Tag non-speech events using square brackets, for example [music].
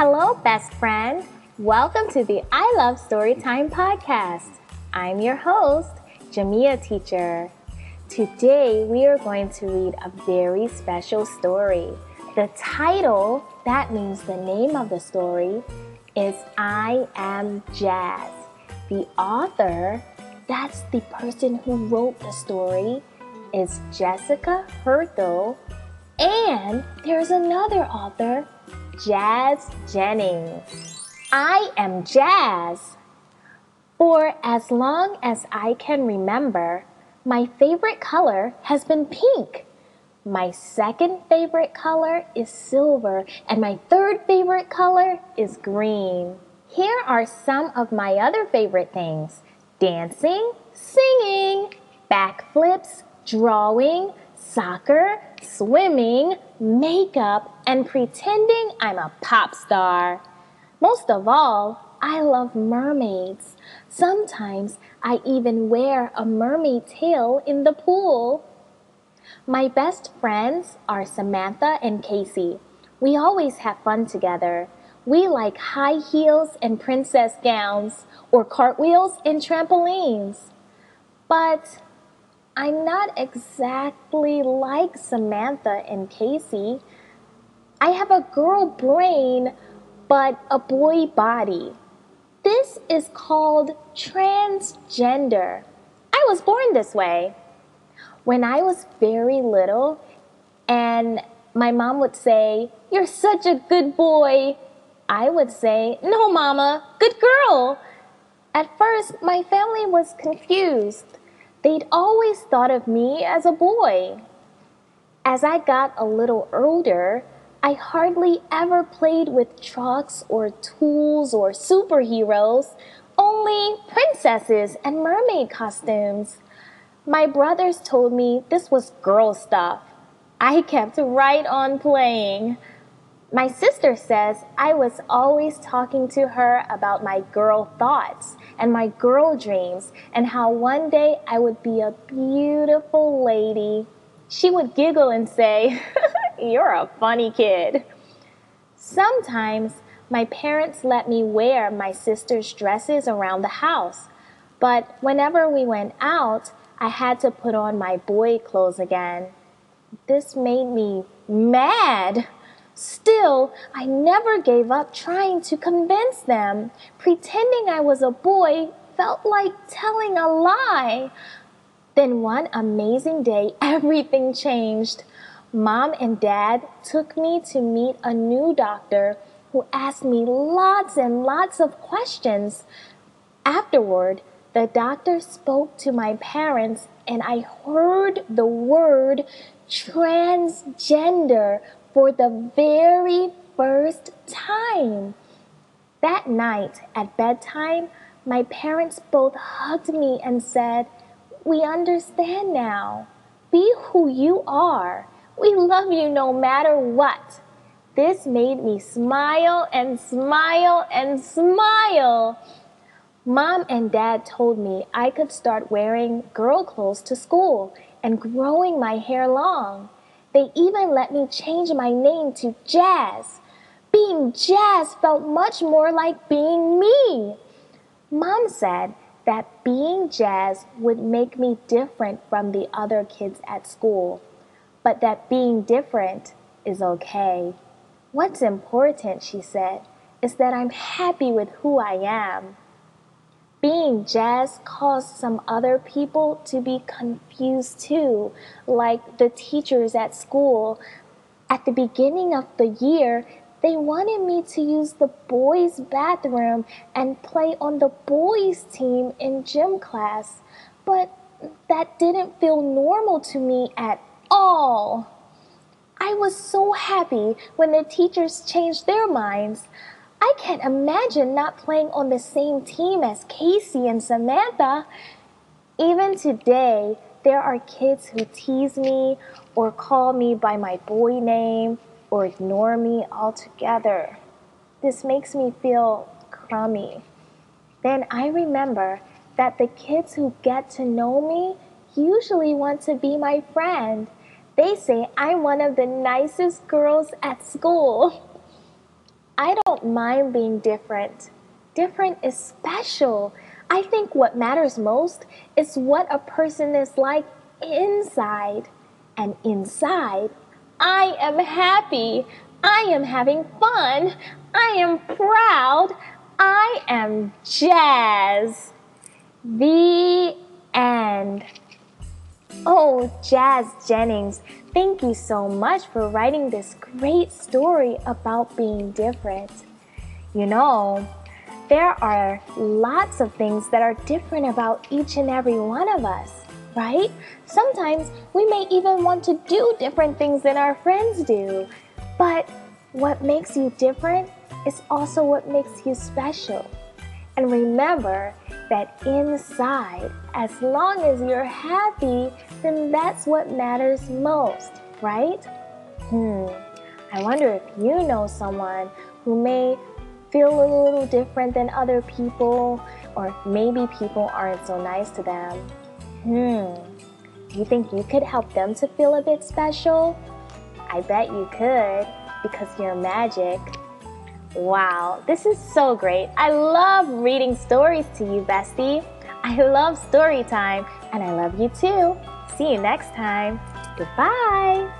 Hello, best friend. Welcome to the I Love Storytime podcast. I'm your host, Jamia Teacher. Today, we are going to read a very special story. The title, that means the name of the story, is I Am Jazz. The author, that's the person who wrote the story, is Jessica Herthel. And there's another author, Jazz Jennings. I am Jazz. For as long as I can remember, my favorite color has been pink. My second favorite color is silver, and my third favorite color is green. Here are some of my other favorite things dancing, singing, backflips, drawing, soccer, swimming, makeup, and pretending I'm a pop star. Most of all, I love mermaids. Sometimes I even wear a mermaid tail in the pool. My best friends are Samantha and Casey. We always have fun together. We like high heels and princess gowns, or cartwheels and trampolines. But I'm not exactly like Samantha and Casey. I have a girl brain, but a boy body. This is called transgender. I was born this way. When I was very little, and my mom would say, You're such a good boy, I would say, No, mama, good girl. At first, my family was confused. They'd always thought of me as a boy. As I got a little older, I hardly ever played with trucks or tools or superheroes, only princesses and mermaid costumes. My brothers told me this was girl stuff. I kept right on playing. My sister says I was always talking to her about my girl thoughts and my girl dreams and how one day I would be a beautiful lady. She would giggle and say, [laughs] You're a funny kid. Sometimes my parents let me wear my sister's dresses around the house, but whenever we went out, I had to put on my boy clothes again. This made me mad. Still, I never gave up trying to convince them. Pretending I was a boy felt like telling a lie. Then one amazing day, [laughs] everything changed. Mom and dad took me to meet a new doctor who asked me lots and lots of questions. Afterward, the doctor spoke to my parents, and I heard the word transgender for the very first time. That night at bedtime, my parents both hugged me and said, We understand now. Be who you are. We love you no matter what. This made me smile and smile and smile. Mom and dad told me I could start wearing girl clothes to school and growing my hair long. They even let me change my name to Jazz. Being Jazz felt much more like being me. Mom said that being Jazz would make me different from the other kids at school, but that being different is okay. What's important, she said, is that I'm happy with who I am. Being Jazz caused some other people to be confused too, like the teachers at school. At the beginning of the year, they wanted me to use the boys' bathroom and play on the boys' team in gym class, but that didn't feel normal to me at all. I was so happy when the teachers changed their minds. I can't imagine not playing on the same team as Casey and Samantha. Even today, there are kids who tease me or call me by my boy name or ignore me altogether. This makes me feel crummy. Then I remember that the kids who get to know me usually want to be my friend. They say I'm one of the nicest girls at school. [laughs] I don't mind being different. Different is special. I think what matters most is what a person is like inside. And inside, I am happy. I am having fun. I am proud. I am Jazz. The end. Oh, Jazz Jennings, thank you so much for writing this great story about being different. You know, there are lots of things that are different about each and every one of us, right? Sometimes we may even want to do different things than our friends do. But what makes you different is also what makes you special. And remember that inside, as long as you're happy, then that's what matters most, right? Hmm, I wonder if you know someone who may feel a little different than other people, or maybe people aren't so nice to them. Hmm, you think you could help them to feel a bit special? I bet you could because you're magic. Wow, this is so great. I love reading stories to you, bestie. I love story time, and I love you too. See you next time. Goodbye.